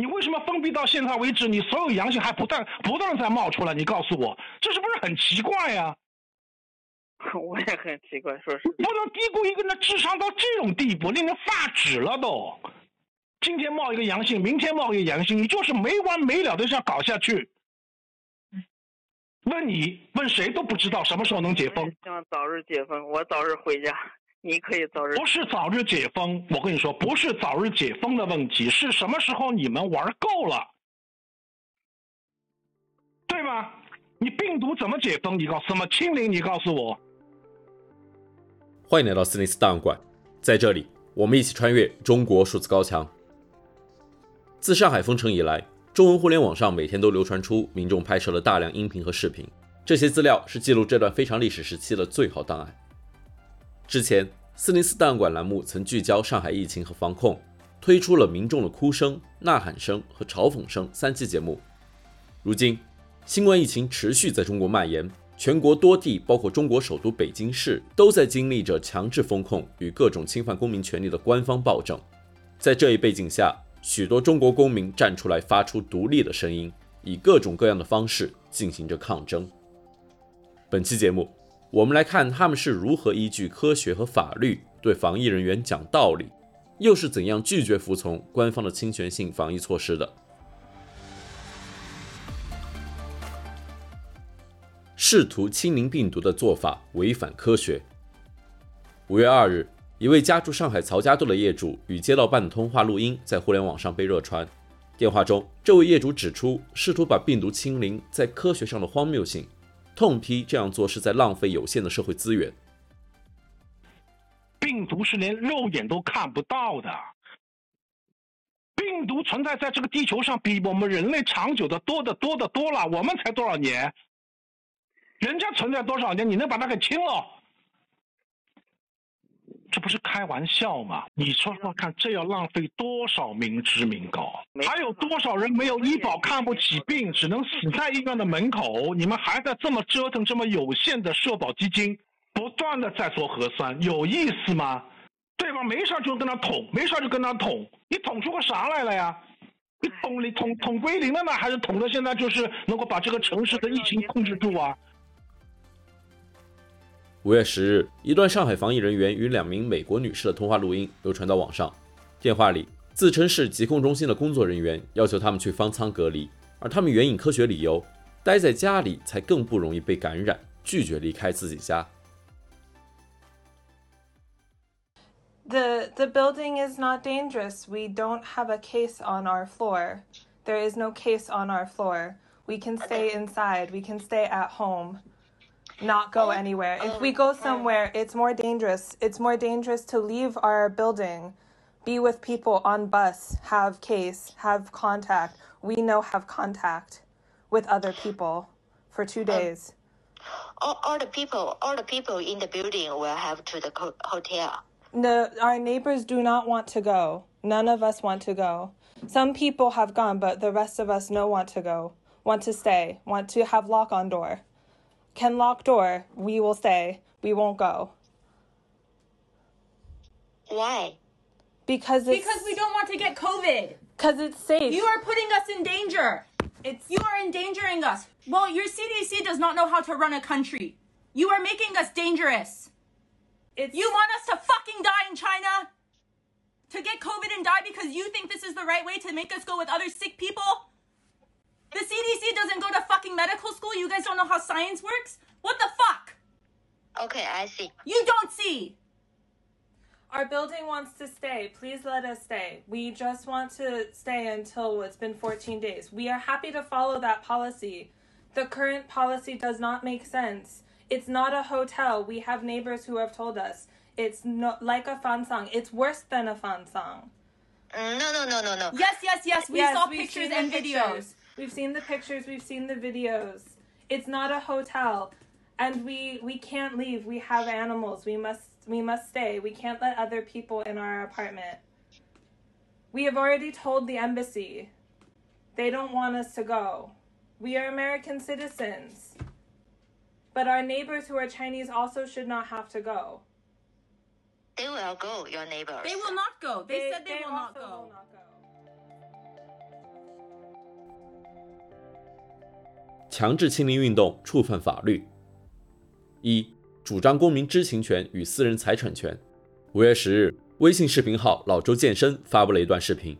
你为什么封闭到现在为止，你所有阳性还不断不断在冒出来？你告诉我，这是不是很奇怪呀？我也很奇怪，说是不能低估一个人的智商到这种地步，令人发指了都。今天冒一个阳性，明天冒一个阳性，你就是没完没了的这样搞下去。问你问谁都不知道什么时候能解封。希望早日解封，我早日回家，你可以早日。不是早日解封，我跟你说，不是早日解封的问题，是什么时候你们玩够了，对吗？你病毒怎么解封？你告诉怎么清零？你告诉我。欢迎来到四零四档案馆，在这里，我们一起穿越中国数字高墙。自上海封城以来，中文互联网上每天都流传出民众拍摄了大量音频和视频，这些资料是记录这段非常历史时期的最好档案。之前，四零四档案馆栏目曾聚焦上海疫情和防控，推出了民众的哭声、呐喊声和嘲讽声三期节目。如今，新冠疫情持续在中国蔓延，全国多地，包括中国首都北京市，都在经历着强制封控与各种侵犯公民权利的官方暴政。在这一背景下，许多中国公民站出来发出独立的声音，以各种各样的方式进行着抗争。本期节目，我们来看他们是如何依据科学和法律对防疫人员讲道理，又是怎样拒绝服从官方的侵权性防疫措施的。试图清零病毒的做法违反科学。五月二日。一位家住上海曹家渡的业主与街道办的通话录音在互联网上被热传。电话中，这位业主指出，试图把病毒清零在科学上的荒谬性，痛批这样做是在浪费有限的社会资源。病毒是连肉眼都看不到的，病毒存在在这个地球上比我们人类长久的多的多的多了。我们才多少年？人家存在多少年？你能把它给清了？这不是开玩笑吗？你说说看，这要浪费多少民脂民膏？还有多少人没有医保，看不起病，只能死在医院的门口？你们还在这么折腾这么有限的社保基金，不断的在做核酸，有意思吗？对吧？没事就跟他捅，没事就跟他捅，你捅出个啥来了呀？你捅你捅捅归零了呢，还是捅的现在就是能够把这个城市的疫情控制住啊？五月十日，一段上海防疫人员与两名美国女士的通话录音流传到网上。电话里，自称是疾控中心的工作人员要求他们去方舱隔离，而他们援引科学理由，待在家里才更不容易被感染，拒绝离开自己家。The the building is not dangerous. We don't have a case on our floor. There is no case on our floor. We can stay inside. We can stay at home. Not go oh, anywhere. If we oh, go somewhere, it's more dangerous. It's more dangerous to leave our building, be with people on bus, have case, have contact. We know have contact with other people for two um, days. all, all the people, all the people in the building will have to the hotel. No, our neighbors do not want to go. None of us want to go. Some people have gone, but the rest of us no want to go. Want to stay. Want to have lock on door can lock door. We will stay. We won't go. Why? Because it's, because we don't want to get COVID. Because it's safe. You are putting us in danger. It's you are endangering us. Well, your CDC does not know how to run a country. You are making us dangerous. It's, you want us to fucking die in China? To get COVID and die because you think this is the right way to make us go with other sick people? The CDC doesn't go to fucking medical school. You guys don't know how science works? What the fuck? Okay, I see. You don't see. Our building wants to stay. Please let us stay. We just want to stay until it's been 14 days. We are happy to follow that policy. The current policy does not make sense. It's not a hotel. We have neighbors who have told us it's not like a fansang. It's worse than a fansang. No, no, no, no, no. Yes, yes, yes. We yes, saw pictures and videos. Pictures. We've seen the pictures, we've seen the videos. It's not a hotel. And we we can't leave. We have animals. We must we must stay. We can't let other people in our apartment. We have already told the embassy. They don't want us to go. We are American citizens. But our neighbors who are Chinese also should not have to go. They will go, your neighbors. They will not go. They, they said they, they will, not will not go. 强制清零运动触犯法律。一、主张公民知情权与私人财产权。五月十日，微信视频号老周健身发布了一段视频，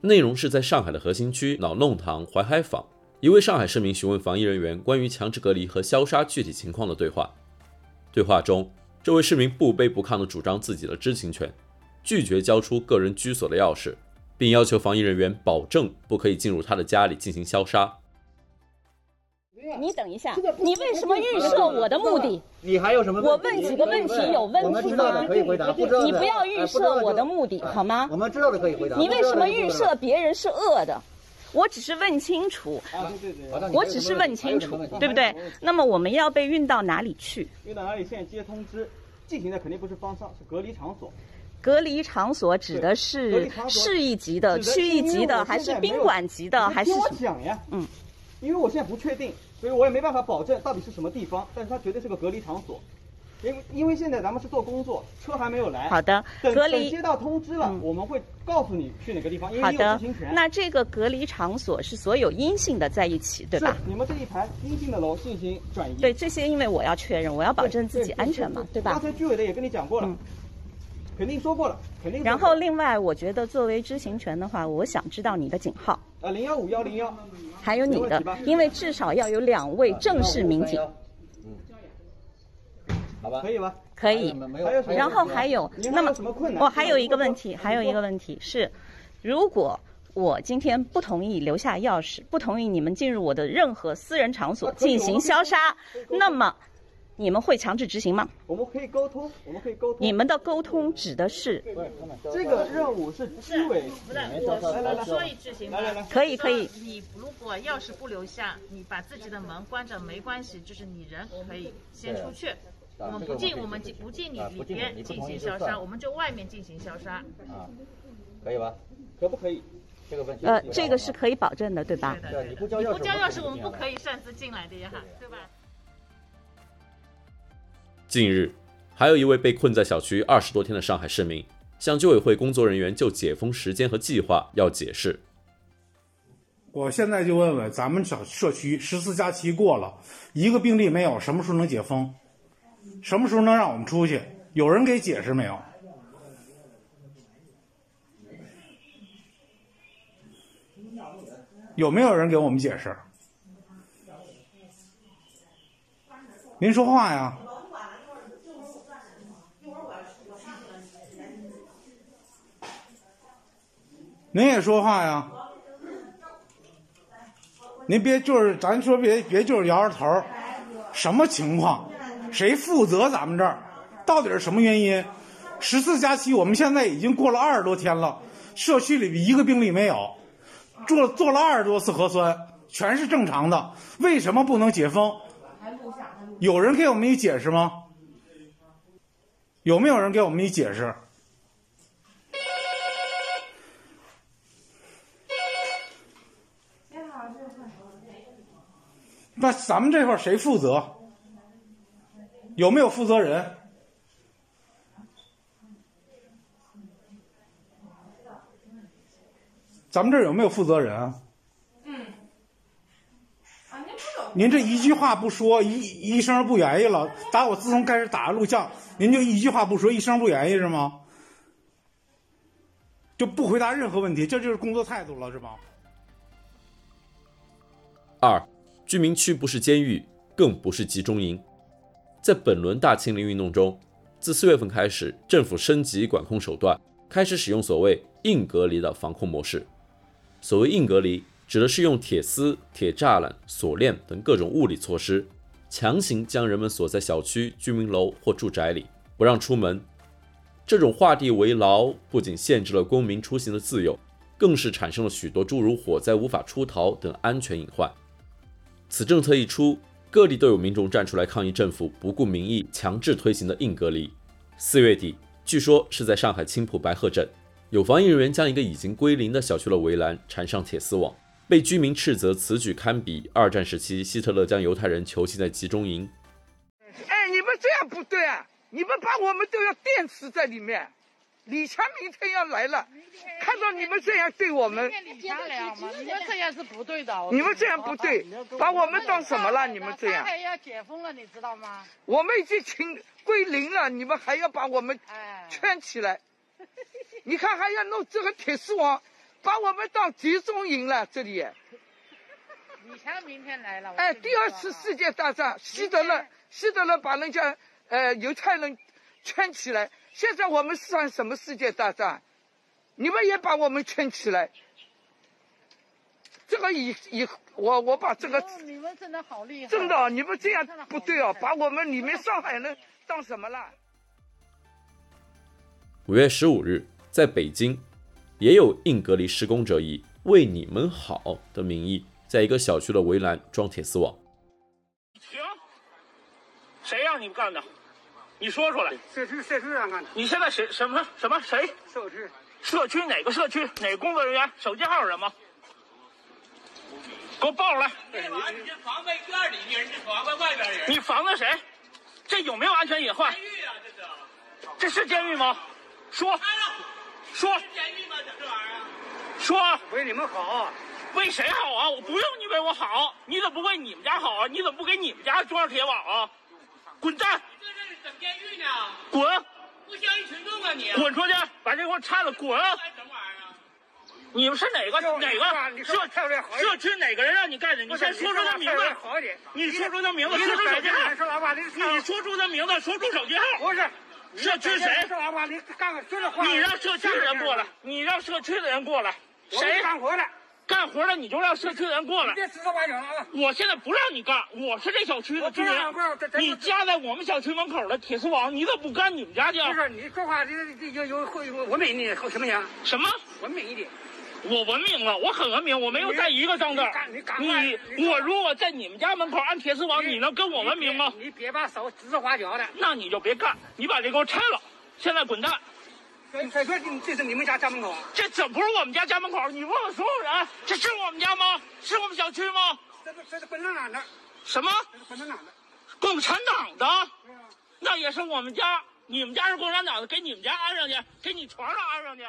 内容是在上海的核心区老弄堂淮海坊，一位上海市民询问防疫人员关于强制隔离和消杀具体情况的对话。对话中，这位市民不卑不亢地主张自己的知情权，拒绝交出个人居所的钥匙，并要求防疫人员保证不可以进入他的家里进行消杀。你等一下，你为什么预设我的目的？你还有什么？我问几个问题有问题吗？可以回答。你不要预设我的目的，好吗？我们知道的可以回答。你为什么预设别人是恶的？我只是问清楚。我只是问清楚，对不对？那么我们要被运到哪里去？运到哪里？现在接通知，进行的肯定不是方舱，是隔离场所。隔离场所指的是市一级的、区一级的，还是宾馆级的，还是什么？听我讲呀，嗯，因为我现在不确定。所以我也没办法保证到底是什么地方，但是它绝对是个隔离场所，因为因为现在咱们是做工作，车还没有来。好的，等隔离接到通知了，嗯，我们会告诉你去哪个地方，因为你有知情权。好的，那这个隔离场所是所有阴性的在一起，对吧？你们这一排阴性的楼进行转移。对，这些因为我要确认，我要保证自己安全嘛，对，吧？刚才居委的也跟你讲过了，嗯，肯定说过了，肯定。然后另外，我觉得作为知情权的话，我想知道你的警号。啊，零幺五幺零幺。还有你的，因为至少要有两位正式民警。嗯，好吧，可以吧？可以。然后还有，那么我还有一个问题，还有一个问题是，如果我今天不同意留下钥匙，不同意你们进入我的任何私人场所进行消杀，那么。你们会强制执行吗？我们可以沟通，我们可以沟通。你们的沟通指的是？这个任务是居委。不是，我我说一句行吗？可以可以。你如果钥匙不留下，你把自己的门关着没关系，就是你人可以先出去。我们不进，我们进不进你里边进行消杀，我们就外面进行消杀。啊，可以吧？可不可以？这个问题。呃，这个是可以保证的，对吧？对的。你不交钥匙，我们不可以擅自进来的呀，对吧？近日，还有一位被困在小区二十多天的上海市民，向居委会工作人员就解封时间和计划要解释。我现在就问问咱们小社区十四加七过了，一个病例没有，什么时候能解封？什么时候能让我们出去？有人给解释没有？有没有人给我们解释？您说话呀！您也说话呀！您别就是咱说别别就是摇着头，什么情况？谁负责咱们这儿？到底是什么原因？十四加七，我们现在已经过了二十多天了，社区里一个病例没有，做做了二十多次核酸，全是正常的，为什么不能解封？有人给我们一解释吗？有没有人给我们一解释？那咱们这块谁负责？有没有负责人？咱们这儿有没有负责人啊？嗯。啊，您不有。您这一句话不说，一一声不愿意了。打我自从开始打录像，您就一句话不说，一声不愿意是吗？就不回答任何问题，这就是工作态度了是吗？二。居民区不是监狱，更不是集中营。在本轮大清零运动中，自四月份开始，政府升级管控手段，开始使用所谓硬隔离的防控模式。所谓硬隔离，指的是用铁丝、铁栅栏、锁链等各种物理措施，强行将人们锁在小区、居民楼或住宅里，不让出门。这种画地为牢，不仅限制了公民出行的自由，更是产生了许多诸如火灾无法出逃等安全隐患。此政策一出，各地都有民众站出来抗议政府不顾民意强制推行的硬隔离。四月底，据说是在上海青浦白鹤镇，有防疫人员将一个已经归零的小区的围栏缠上铁丝网，被居民斥责此举堪比二战时期希特勒将犹太人囚禁在集中营。哎，你们这样不对啊！你们把我们都要电死在里面，李强明天要来了，看到你们这样对我们，李强来嘛？你们这样是不对的。你们这样不对，把我们当什么了？你们这样。上海要解封了，你知道吗？我们已经清归零了，你们还要把我们圈起来？你看还要弄这个铁丝网，把我们当集中营了，这里。李强明天来了。哎，第二次世界大战，希特勒，希特勒把人家呃犹太人圈起来。现在我们算什么世界大战？你们也把我们圈起来。这个以以我我把这个。你们真的好厉害。真的，你们这样不对哦，把我们你们上海人当什么了？五月十五日，在北京，也有硬隔离施工者以“为你们好”的名义，在一个小区的围栏装铁丝网。停！谁让你们干的？你说出来，社区社区上干的。你现在谁什么什么谁？社区，社区哪个社区？哪个工作人员？手机号是什么？给我报出来。这玩意儿，你防在院里人，你防在外边人。你防着谁？这有没有安全隐患？监狱啊，这是。这是监狱吗？说。说。监狱吗？这这玩意儿。说。为你们好。为谁好啊？我不用你为我好，你怎么不为你们家好啊？你怎么不给你们家装上铁网啊？滚蛋！整监狱呢？滚！不相信群众啊你！滚出去！把这给我拆了！滚！什么玩意儿？你们是哪个哪个社社区哪个人让你干的？你先说出他名字。好一点。你说出他名字，说出手机号。你说出他名字，说出手机号。不是。社区谁？你你让社区的人过来，你让社区的人过来。谁？干活的。干活的你就让社区的人过来。别指手画脚了。我现在不让你干，我是这小区的居民。你架在我们小区门口的铁丝网，你怎么不干你们家去？不是你说话这这有有会文明一点行不行？什么？文明一点。我文明了，我很文明，我没有带一个脏字。你我如果在你们家门口安铁丝网，你能跟我文明吗？你别把手指手画脚的。那你就别干，你把这给我拆了，现在滚蛋。再说这是你们家家门口？这怎不是我们家家门口？你问问所有人，这是我们家吗？是我们小区吗？这是这是共产党的。什么？这是共产党的。共产党的？那也是我们家。你们家是共产党的，给你们家安上去，给你床上安上去。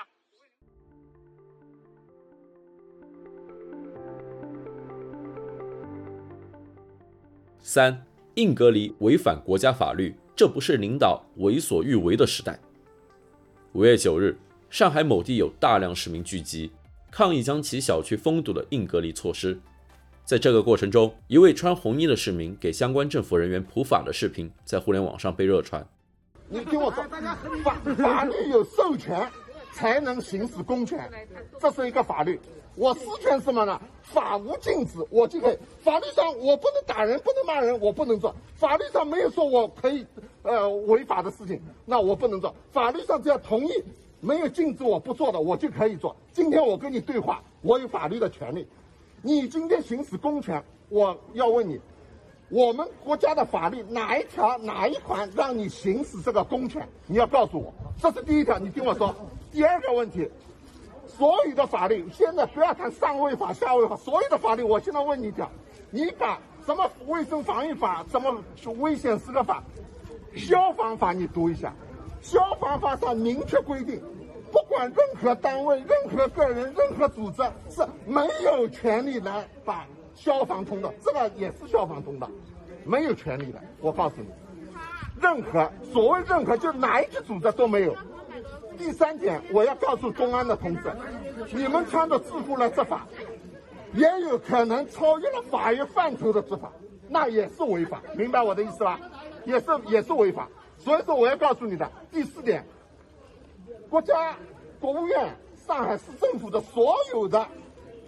三，硬隔离违反国家法律，这不是领导为所欲为的时代。五月九日，上海某地有大量市民聚集，抗议将其小区封堵的硬隔离措施。在这个过程中，一位穿红衣的市民给相关政府人员普法的视频在互联网上被热传。你听我说，大家法法律有授权才能行使公权，这是一个法律。我私权什么呢？法无禁止，我就可以。法律上我不能打人，不能骂人，我不能做。法律上没有说我可以，呃，违法的事情，那我不能做。法律上只要同意，没有禁止我不做的，我就可以做。今天我跟你对话，我有法律的权利。你今天行使公权，我要问你，我们国家的法律哪一条哪一款让你行使这个公权？你要告诉我，这是第一条。你听我说，第二个问题。所有的法律，现在不要谈上位法、下位法，所有的法律，我现在问你讲，你把什么卫生防御法、什么危险时刻法、消防法你读一下。消防法上明确规定，不管任何单位、任何个人、任何组织是没有权利来把消防通道，这个也是消防通道，没有权利的。我告诉你，任何所谓任何，就哪一个组织都没有。第三点，我要告诉公安的同志，你们穿着制服来执法，也有可能超越了法律范畴的执法，那也是违法，明白我的意思吧？也是也是违法。所以说，我要告诉你的第四点，国家国务院、上海市政府的所有的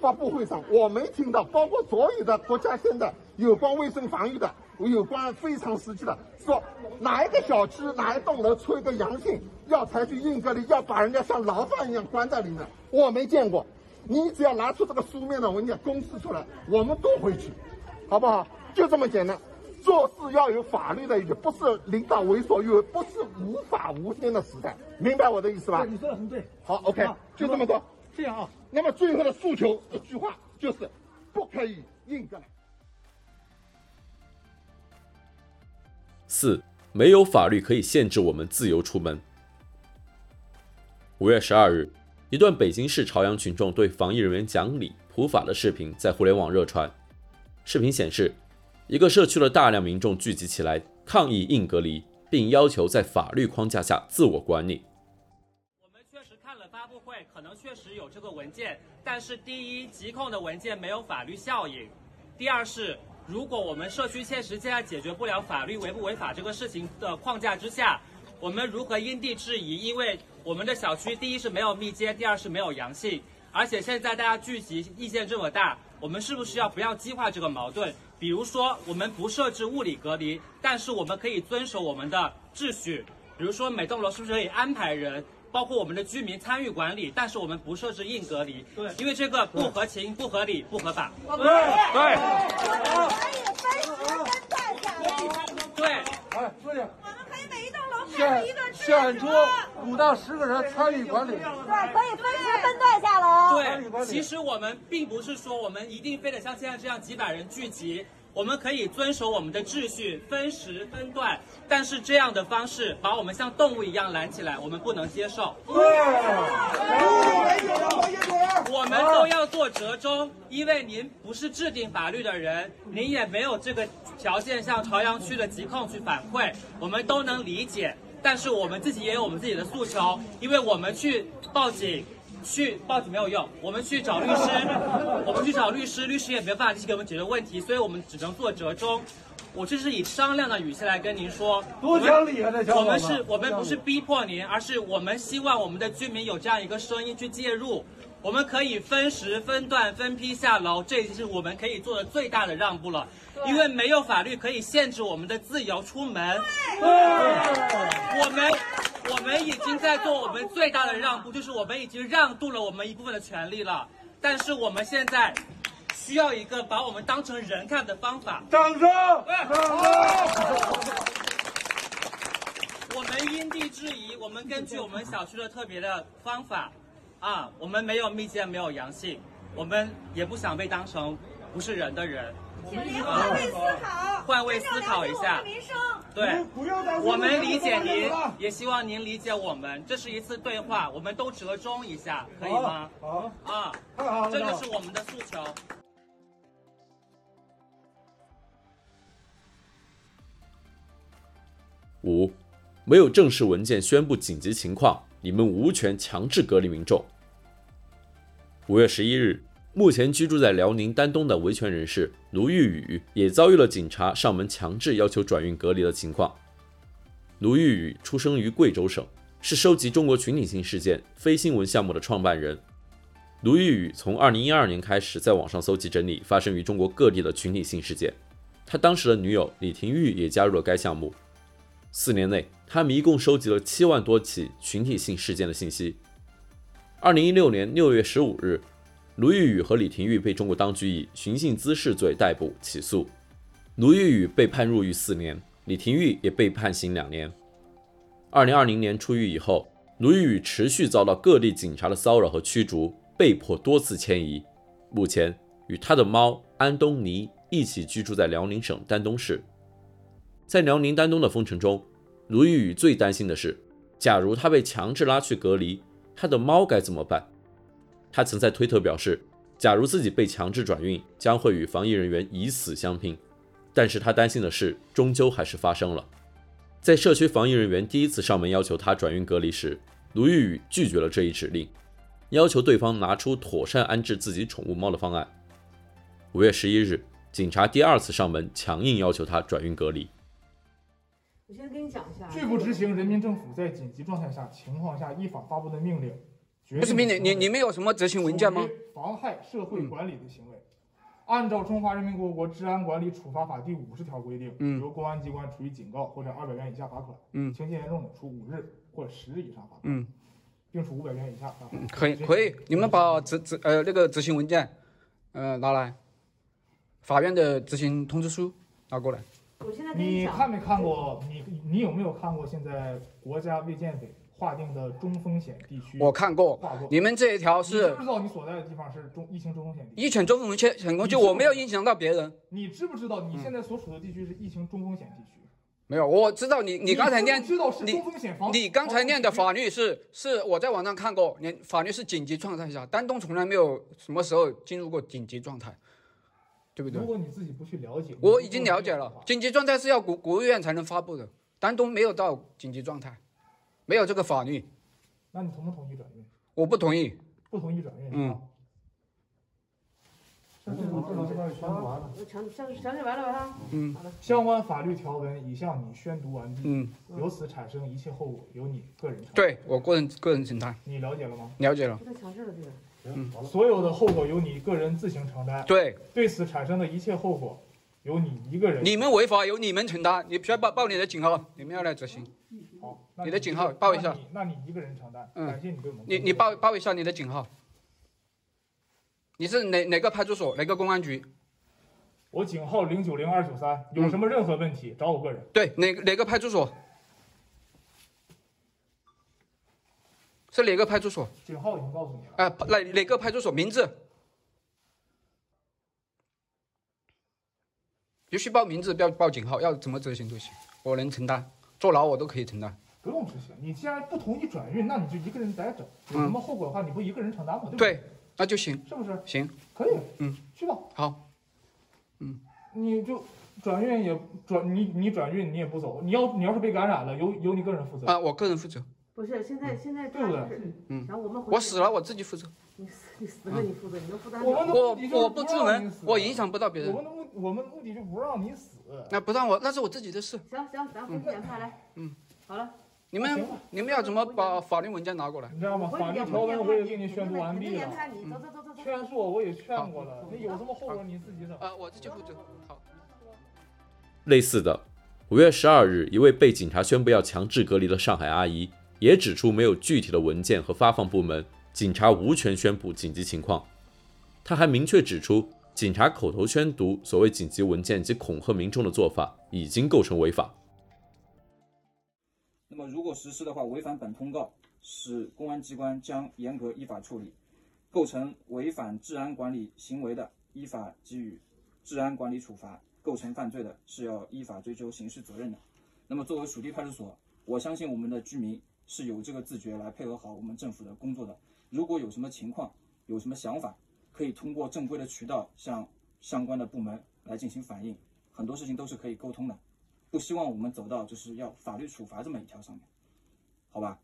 发布会上，我没听到，包括所有的国家现在有关卫生防御的。有关非常时期的说，哪一个小区哪一栋楼出一个阳性，要采取硬隔离，要把人家像牢犯一样关在里面，我没见过。你只要拿出这个书面的文件公示出来，我们都回去，好不好？就这么简单。做事要有法律的依据，不是领导为所欲为，不是无法无天的时代，明白我的意思吧？你说的很对。好，OK，就这么多。这样啊。那么最后的诉求一句话就是，不可以硬隔离。四，没有法律可以限制我们自由出门。五月十二日，一段北京市朝阳群众对防疫人员讲理普法的视频在互联网热传。视频显示，一个社区的大量民众聚集起来抗议硬隔离，并要求在法律框架下自我管理。我们确实看了发布会，可能确实有这个文件，但是第一，疾控的文件没有法律效应；第二是，如果我们社区现实现在解决不了法律违不违法这个事情的框架之下，我们如何因地制宜？因为我们的小区第一是没有密接，第二是没有阳性，而且现在大家聚集意见这么大，我们是不是要不要激化这个矛盾？比如说，我们不设置物理隔离，但是我们可以遵守我们的秩序。比如说，每栋楼是不是可以安排人，包括我们的居民参与管理？但是我们不设置硬隔离，对，因为这个不合情、不合理、不合法。对对。对。哎，坐下。选选出五到十个人参与管理，对，可以分时分段下楼。对，其实我们并不是说我们一定非得像现在这样几百人聚集，我们可以遵守我们的秩序，分时分段。但是这样的方式把我们像动物一样拦起来，我们不能接受。我们都要做折中，因为您不是制定法律的人，您也没有这个条件向朝阳区的疾控去反馈，我们都能理解。但是我们自己也有我们自己的诉求，因为我们去报警，去报警没有用，我们去找律师，我们去找律师，律师也没有办法去给我们解决问题，所以我们只能做折中。我这是以商量的语气来跟您说，多讲理啊！这我们是，我们不是逼迫您，而是我们希望我们的居民有这样一个声音去介入。我们可以分时、分段、分批下楼，这已经是我们可以做的最大的让步了。因为没有法律可以限制我们的自由出门。对，我们我们已经在做我们最大的让步，就是我们已经让渡了我们一部分的权利了。但是我们现在需要一个把我们当成人看的方法。掌声！掌声！我们因地制宜，我们根据我们小区的特别的方法。啊，我们没有密接，没有阳性，我们也不想被当成不是人的人。请您换位思考，换位思考一下。对，我们理解您，也希望您理解我们。这是一次对话，我们都折中一下，可以吗？好。啊，这就是我们的诉求。五，没有正式文件宣布紧急情况，你们无权强制隔离民众。五月十一日，目前居住在辽宁丹东的维权人士卢玉宇也遭遇了警察上门强制要求转运隔离的情况。卢玉宇出生于贵州省，是收集中国群体性事件非新闻项目的创办人。卢玉宇从二零一二年开始在网上搜集整理发生于中国各地的群体性事件，他当时的女友李婷玉也加入了该项目。四年内，他们一共收集了七万多起群体性事件的信息。二零一六年六月十五日，卢玉宇和李廷玉被中国当局以寻衅滋事罪逮捕起诉。卢玉宇被判入狱四年，李廷玉也被判刑两年。二零二零年出狱以后，卢玉宇持续遭到各地警察的骚扰和驱逐，被迫多次迁移。目前，与他的猫安东尼一起居住在辽宁省丹东市。在辽宁丹东的封城中，卢玉宇最担心的是，假如他被强制拉去隔离。他的猫该怎么办？他曾在推特表示，假如自己被强制转运，将会与防疫人员以死相拼。但是他担心的事，终究还是发生了。在社区防疫人员第一次上门要求他转运隔离时，卢玉宇拒绝了这一指令，要求对方拿出妥善安置自己宠物猫的方案。五月十一日，警察第二次上门，强硬要求他转运隔离。我先跟你讲一下，拒不执行人民政府在紧急状态下情况下依法发布的命令，不是命令，你你们有什么执行文件吗？妨害社会管理的行为，按照《中华人民共和国治安管理处罚法》第五十条规定，嗯，由公安机关处以警告或者二百元以下罚款，嗯，情节严重的处五日或十日以上罚款，嗯，并处五百元以下罚款。可以可以，你们把执执呃那个执行文件，呃拿来，法院的执行通知书拿过来。你看没看过？你你有没有看过？现在国家卫健委划定的中风险地区？我看过。你们这一条是？你知不知道你所在的地方是中疫情中风险地区？疫情中风险地区，我没有影响到别人。你知不知道你现在所处的地区是疫情中风险地区？没有，我知道你你刚才念知道是你中风险你刚才念的法律是是我在网上看过，你法律是紧急状态下，丹东从来没有什么时候进入过紧急状态，对不对如？果你自己不去了解，我已经了解了，紧急状态是要国国务院才能发布的，丹东没有到紧急状态，没有这个法律，那你同不同意转运？我不同意。不同意转运。嗯。像这种这种这边宣读完了。强强强制完了吧？嗯。相关法律条文已向你宣读完毕。嗯。由此产生一切后果由你个人承担。对我个人个人承担。你了解了吗？了解了。不太强制了，这个。嗯。所有的后果由你个人自行承担。对。对此产生的一切后果由你一个人。你们违法由你们承担，你需要报报你的警号，你们要来执行。好，你的警号报一下。那你一个人承担。嗯。感谢你对我们。你你报报一下你的警号。你是哪哪个派出所？哪个公安局？我警号零九零二九三，有什么任何问题找我个人。对，哪哪个派出所？是哪个派出所？警号已经告诉你了。啊，哪哪个派出所？名字？必须报名字，不要报警号，要怎么执行都行，我能承担，坐牢我都可以承担。不用执行，你既然不同意转运，那你就一个人待着，有什么后果的话，你不一个人承担吗？对不对？那就行。是不是？行，可以。嗯，去吧。好。嗯，你就转运也转你你转运你也不走，你要你要是被感染了，由由你个人负责。啊，我个人负责。不是，现在现在对不对？嗯。然后我们我死了，我自己负责。你死你死了，你负责，你能负担？我我不出门，我影响不到别人。我们的目我们目的就不让你死。那不让我，那是我自己的事。行行，咱回去检查来。嗯。好了。你们你们要怎么把法律文件拿过来？你知道吗？法律条文我也给你宣读完毕了。走走走走走。劝说我也劝过了，那有什么后果你自己整。啊，我自己负责。好。类似的，五月十二日，一位被警察宣布要强制隔离的上海阿姨，也指出没有具体的文件和发放部门，警察无权宣布紧急情况。她还明确指出，警察口头宣读所谓紧急文件及恐吓民众的做法，已经构成违法。那么，如果实施的话，违反本通告，使公安机关将严格依法处理；构成违反治安管理行为的，依法给予治安管理处罚；构成犯罪的，是要依法追究刑事责任的。那么，作为属地派出所，我相信我们的居民是有这个自觉来配合好我们政府的工作的。如果有什么情况，有什么想法，可以通过正规的渠道向相关的部门来进行反映，很多事情都是可以沟通的。不希望我们走到就是要法律处罚这么一条上面，好吧？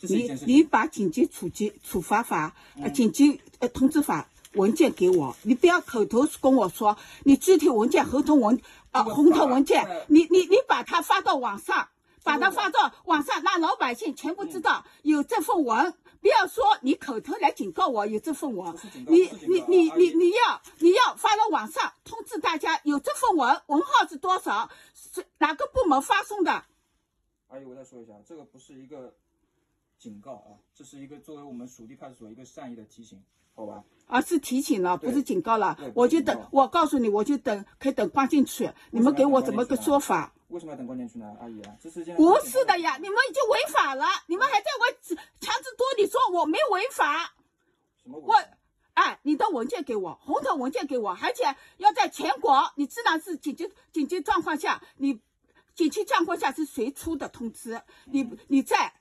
你你把紧急处级处罚法、呃紧急呃通知法文件给我，你不要口头跟我说，你具体文件、合同文啊、呃、红头文件，你你你把它发到网上，把它发到网上，让老百姓全部知道有这份文。不要说你口头来警告我有这份文，你你你你你要你要发到网上通知大家有这份文，文号是多少，是哪个部门发送的？阿姨，我再说一下，这个不是一个警告啊，这是一个作为我们属地派出所一个善意的提醒，好吧？啊，是提醒了，不是警告了。我就等，我告诉你，我就等，可以等关进去，你们给我怎么个说法？为什么要等关进去呢，阿姨啊？这是不是的呀，你们已经违法了，你们还在我强制夺你说我没违法。什么违法？我，哎，你的文件给我，红头文件给我，而且要在全国，你自然是紧急紧急状况下，你紧急状况下是谁出的通知？你你在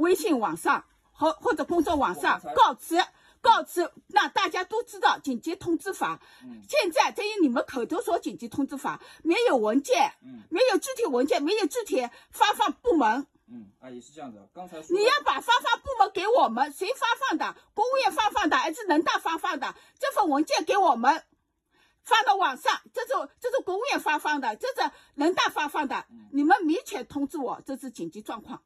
微信网上和或者公众网上告知。告知让大家都知道紧急通知法。嗯、现在对于你们口头说紧急通知法，没有文件，嗯、没有具体文件，没有具体发放部门。嗯，阿姨是这样的，刚才你要把发放部门给我们，谁发放的？国务院发放的还是人大发放的？这份文件给我们，发到网上，这是这是国务院发放的，这是人大发放的。嗯、你们明确通知我，这是紧急状况。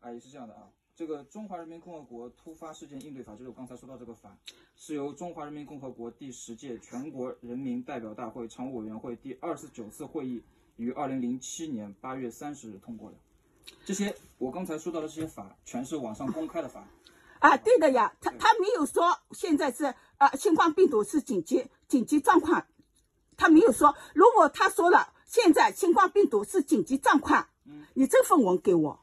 阿姨是这样的啊。这个《中华人民共和国突发事件应对法》就是我刚才说到这个法，是由中华人民共和国第十届全国人民代表大会常务委员会第二十九次会议于二零零七年八月三十日通过的。这些我刚才说到的这些法，全是网上公开的法。啊，对的呀，他他没有说现在是呃，新冠病毒是紧急紧急状况，他没有说。如果他说了现在新冠病毒是紧急状况，嗯，你这份文给我。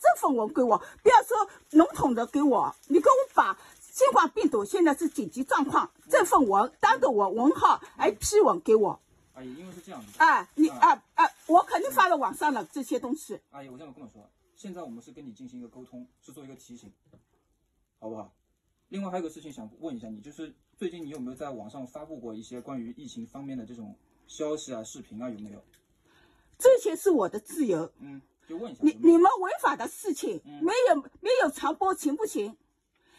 这份文给我，不要说笼统的给我，你给我把新冠病毒现在是紧急状况，这份文单独文文号 IP 文给我。阿姨，因为是这样子。啊，你啊啊我肯定发到网上了这些东西。阿姨，我这样跟你说，现在我们是跟你进行一个沟通，是做一个提醒，好不好？另外还有个事情想问一下你，就是最近你有没有在网上发布过一些关于疫情方面的这种消息啊、视频啊？有没有？这些是我的自由。嗯，就问一下。你你们违法的事情，嗯、没有没有传播行不行？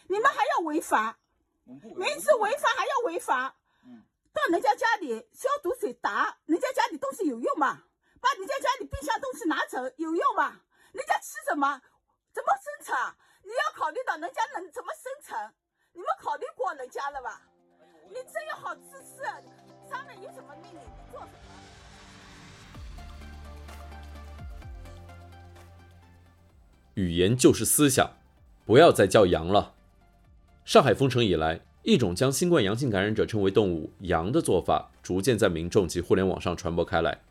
你们还要违法？明知违法还要违法？嗯。到人家家里消毒水打，人家家里东西有用吗？把人家家里冰箱东西拿走有用吗？人家吃什么？怎么生存？你要考虑到人家能怎么生存？你们考虑过人家了吧？你这样好自私，上面有什么命令语言就是思想，不要再叫羊了。上海封城以来，一种将新冠阳性感染者称为动物“羊”的做法，逐渐在民众及互联网上传播开来。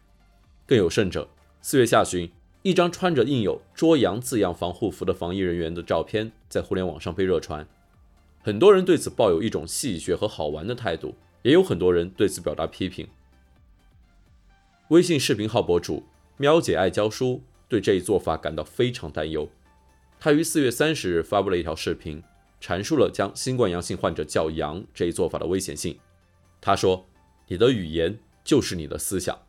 更有甚者，四月下旬，一张穿着印有“捉羊”字样防护服的防疫人员的照片在互联网上被热传。很多人对此抱有一种戏谑和好玩的态度，也有很多人对此表达批评。微信视频号博主喵姐爱教书对这一做法感到非常担忧。他于四月三十日发布了一条视频，阐述了将新冠阳性患者叫“阳”这一做法的危险性。他说：“你的语言就是你的思想。”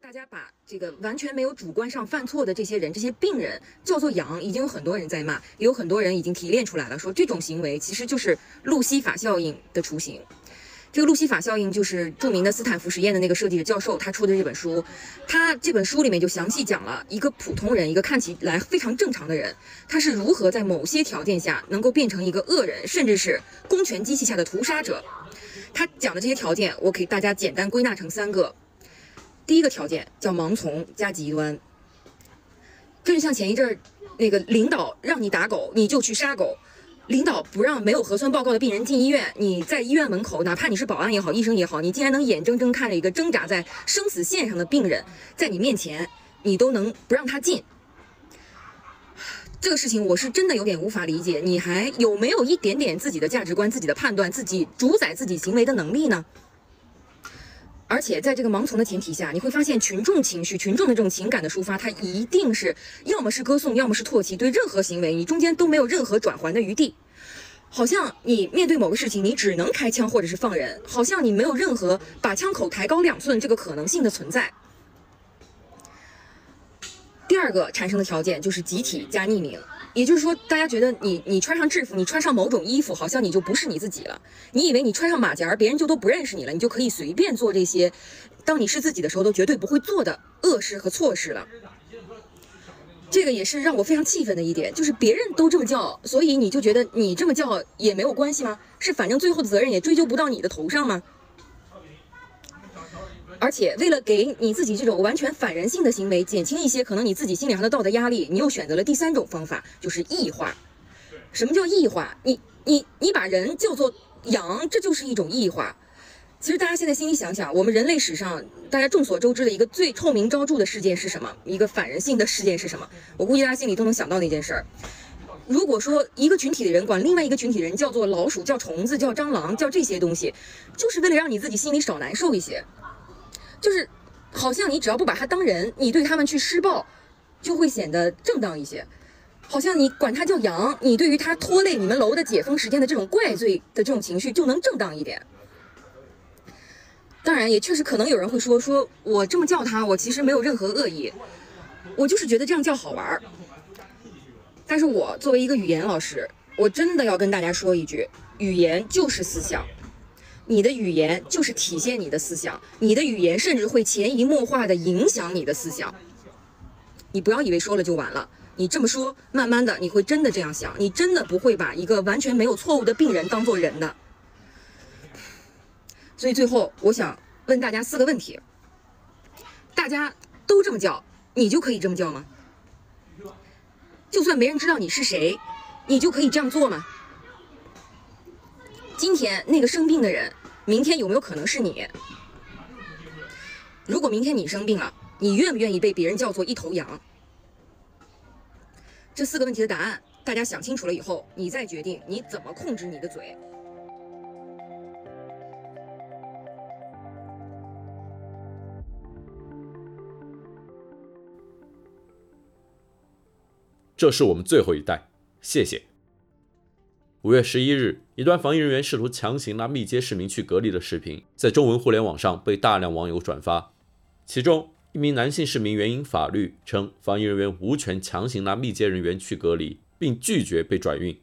大家把这个完全没有主观上犯错的这些人、这些病人叫做“羊”，已经有很多人在骂，也有很多人已经提炼出来了，说这种行为其实就是路西法效应的雏形。这个路西法效应就是著名的斯坦福实验的那个设计的教授他出的这本书，他这本书里面就详细讲了一个普通人，一个看起来非常正常的人，他是如何在某些条件下能够变成一个恶人，甚至是公权机器下的屠杀者。他讲的这些条件，我给大家简单归纳成三个。第一个条件叫盲从加极端，这就像前一阵儿那个领导让你打狗，你就去杀狗。领导不让没有核酸报告的病人进医院，你在医院门口，哪怕你是保安也好，医生也好，你竟然能眼睁睁看着一个挣扎在生死线上的病人在你面前，你都能不让他进。这个事情我是真的有点无法理解，你还有没有一点点自己的价值观、自己的判断、自己主宰自己行为的能力呢？而且在这个盲从的前提下，你会发现群众情绪、群众的这种情感的抒发，它一定是要么是歌颂，要么是唾弃，对任何行为你中间都没有任何转圜的余地。好像你面对某个事情，你只能开枪或者是放人，好像你没有任何把枪口抬高两寸这个可能性的存在。第二个产生的条件就是集体加匿名。也就是说，大家觉得你你穿上制服，你穿上某种衣服，好像你就不是你自己了。你以为你穿上马甲，别人就都不认识你了，你就可以随便做这些，当你是自己的时候都绝对不会做的恶事和错事了。这个也是让我非常气愤的一点，就是别人都这么叫，所以你就觉得你这么叫也没有关系吗？是反正最后的责任也追究不到你的头上吗？而且，为了给你自己这种完全反人性的行为减轻一些可能你自己心理上的道德压力，你又选择了第三种方法，就是异化。什么叫异化？你你你把人叫做羊，这就是一种异化。其实大家现在心里想想，我们人类史上大家众所周知的一个最臭名昭著的事件是什么？一个反人性的事件是什么？我估计大家心里都能想到那件事儿。如果说一个群体的人管另外一个群体人叫做老鼠、叫虫子、叫蟑螂、叫这些东西，就是为了让你自己心里少难受一些。就是，好像你只要不把他当人，你对他们去施暴，就会显得正当一些。好像你管他叫羊，你对于他拖累你们楼的解封时间的这种怪罪的这种情绪，就能正当一点。当然，也确实可能有人会说，说我这么叫他，我其实没有任何恶意，我就是觉得这样叫好玩儿。但是我作为一个语言老师，我真的要跟大家说一句，语言就是思想。你的语言就是体现你的思想，你的语言甚至会潜移默化的影响你的思想。你不要以为说了就完了，你这么说，慢慢的你会真的这样想，你真的不会把一个完全没有错误的病人当做人的。所以最后，我想问大家四个问题：大家都这么叫，你就可以这么叫吗？就算没人知道你是谁，你就可以这样做吗？今天那个生病的人。明天有没有可能是你？如果明天你生病了你愿不愿意被别人叫做一头羊？这四个问题的答案大家想清楚了以后你再决定你怎么控制你的嘴。这是我们最后一代谢谢。五月十一日，一段防疫人员试图强行拉密接市民去隔离的视频，在中文互联网上被大量网友转发。其中一名男性市民援引法律称，防疫人员无权强行拉密接人员去隔离，并拒绝被转运。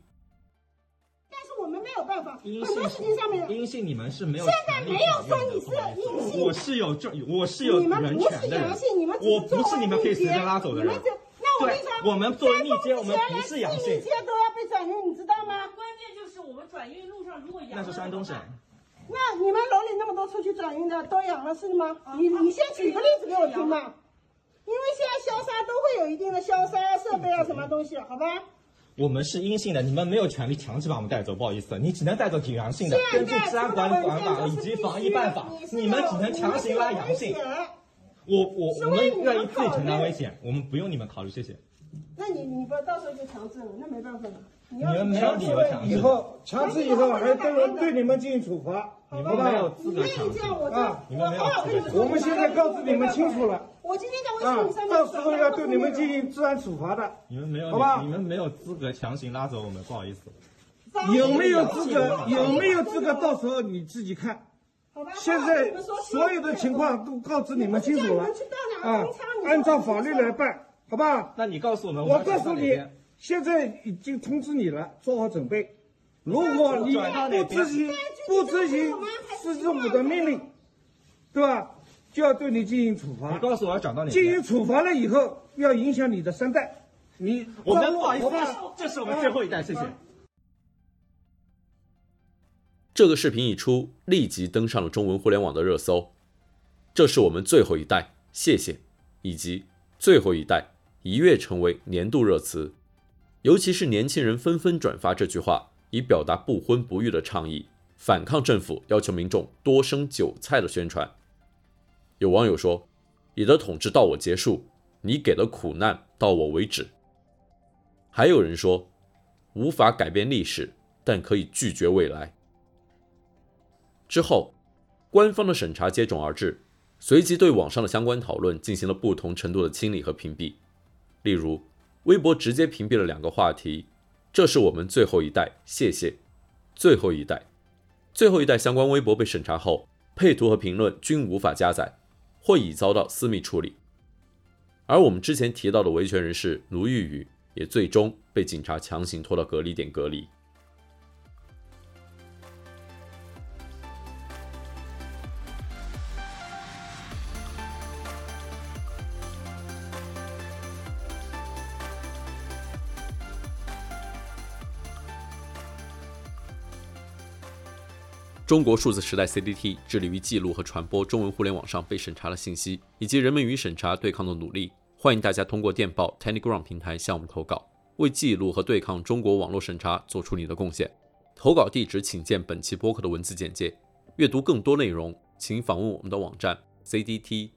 但是我们没有办法，阴很多事情上面，阴性你们是没有。现在没有说你是阴性，我是有这，我是有人权的人。你们不是阳性，你们我不是你们可以随便拉走的人。那我跟你说，我们作为密接，我们不是阳性。密接都要被转运，你知道吗？关键就是我们转运路上如果阳，那是山东省。那你们楼里那么多出去转运的都阳了是吗？你你先举个例子给我听嘛。因为现在消杀都会有一定的消杀设备啊，什么东西，好吧？我们是阴性的，你们没有权利强制把我们带走，不好意思，你只能带走挺阳性的。根据治安管理管法以及防疫办法，你们只能强行拉阳性。我我我们愿意自己承担危险，我们不用你们考虑，谢谢。那你你不到时候就强制了，那没办法了。你们没有理由强制。以后强制以后还对对你们进行处罚，你们没有资格强制啊！你们没有资格。我们现在告诉你们清楚了。我今天在微信上面到时候要对你们进行治安处罚的。你们没有，好吧？你们没有资格强行拉走我们，不好意思。有没有资格？有没有资格？到时候你自己看。现在所有的情况都告知你们清楚了啊！按照法律来办，好吧？那你告诉我们，我告诉你，现在已经通知你了，做好准备。如果你不执行不执行市政府的命令，对吧？就要对你进行处罚。你告诉我要转到哪？进行处罚了以后，要影响你的三代。你我们不好意思，这是我们最后一代，谢谢。这个视频一出，立即登上了中文互联网的热搜。这是我们最后一代，谢谢，以及最后一代一跃成为年度热词。尤其是年轻人纷纷转发这句话，以表达不婚不育的倡议，反抗政府要求民众多生韭菜的宣传。有网友说：“你的统治到我结束，你给的苦难到我为止。”还有人说：“无法改变历史，但可以拒绝未来。”之后，官方的审查接踵而至，随即对网上的相关讨论进行了不同程度的清理和屏蔽。例如，微博直接屏蔽了两个话题：“这是我们最后一代，谢谢。”最后一代，最后一代相关微博被审查后，配图和评论均无法加载。或已遭到私密处理，而我们之前提到的维权人士卢玉宇也最终被警察强行拖到隔离点隔离。中国数字时代 CDT 致力于记录和传播中文互联网上被审查的信息，以及人们与审查对抗的努力。欢迎大家通过电报 Telegram 平台向我们投稿，为记录和对抗中国网络审查做出你的贡献。投稿地址请见本期播客的文字简介。阅读更多内容，请访问我们的网站 cdt.media。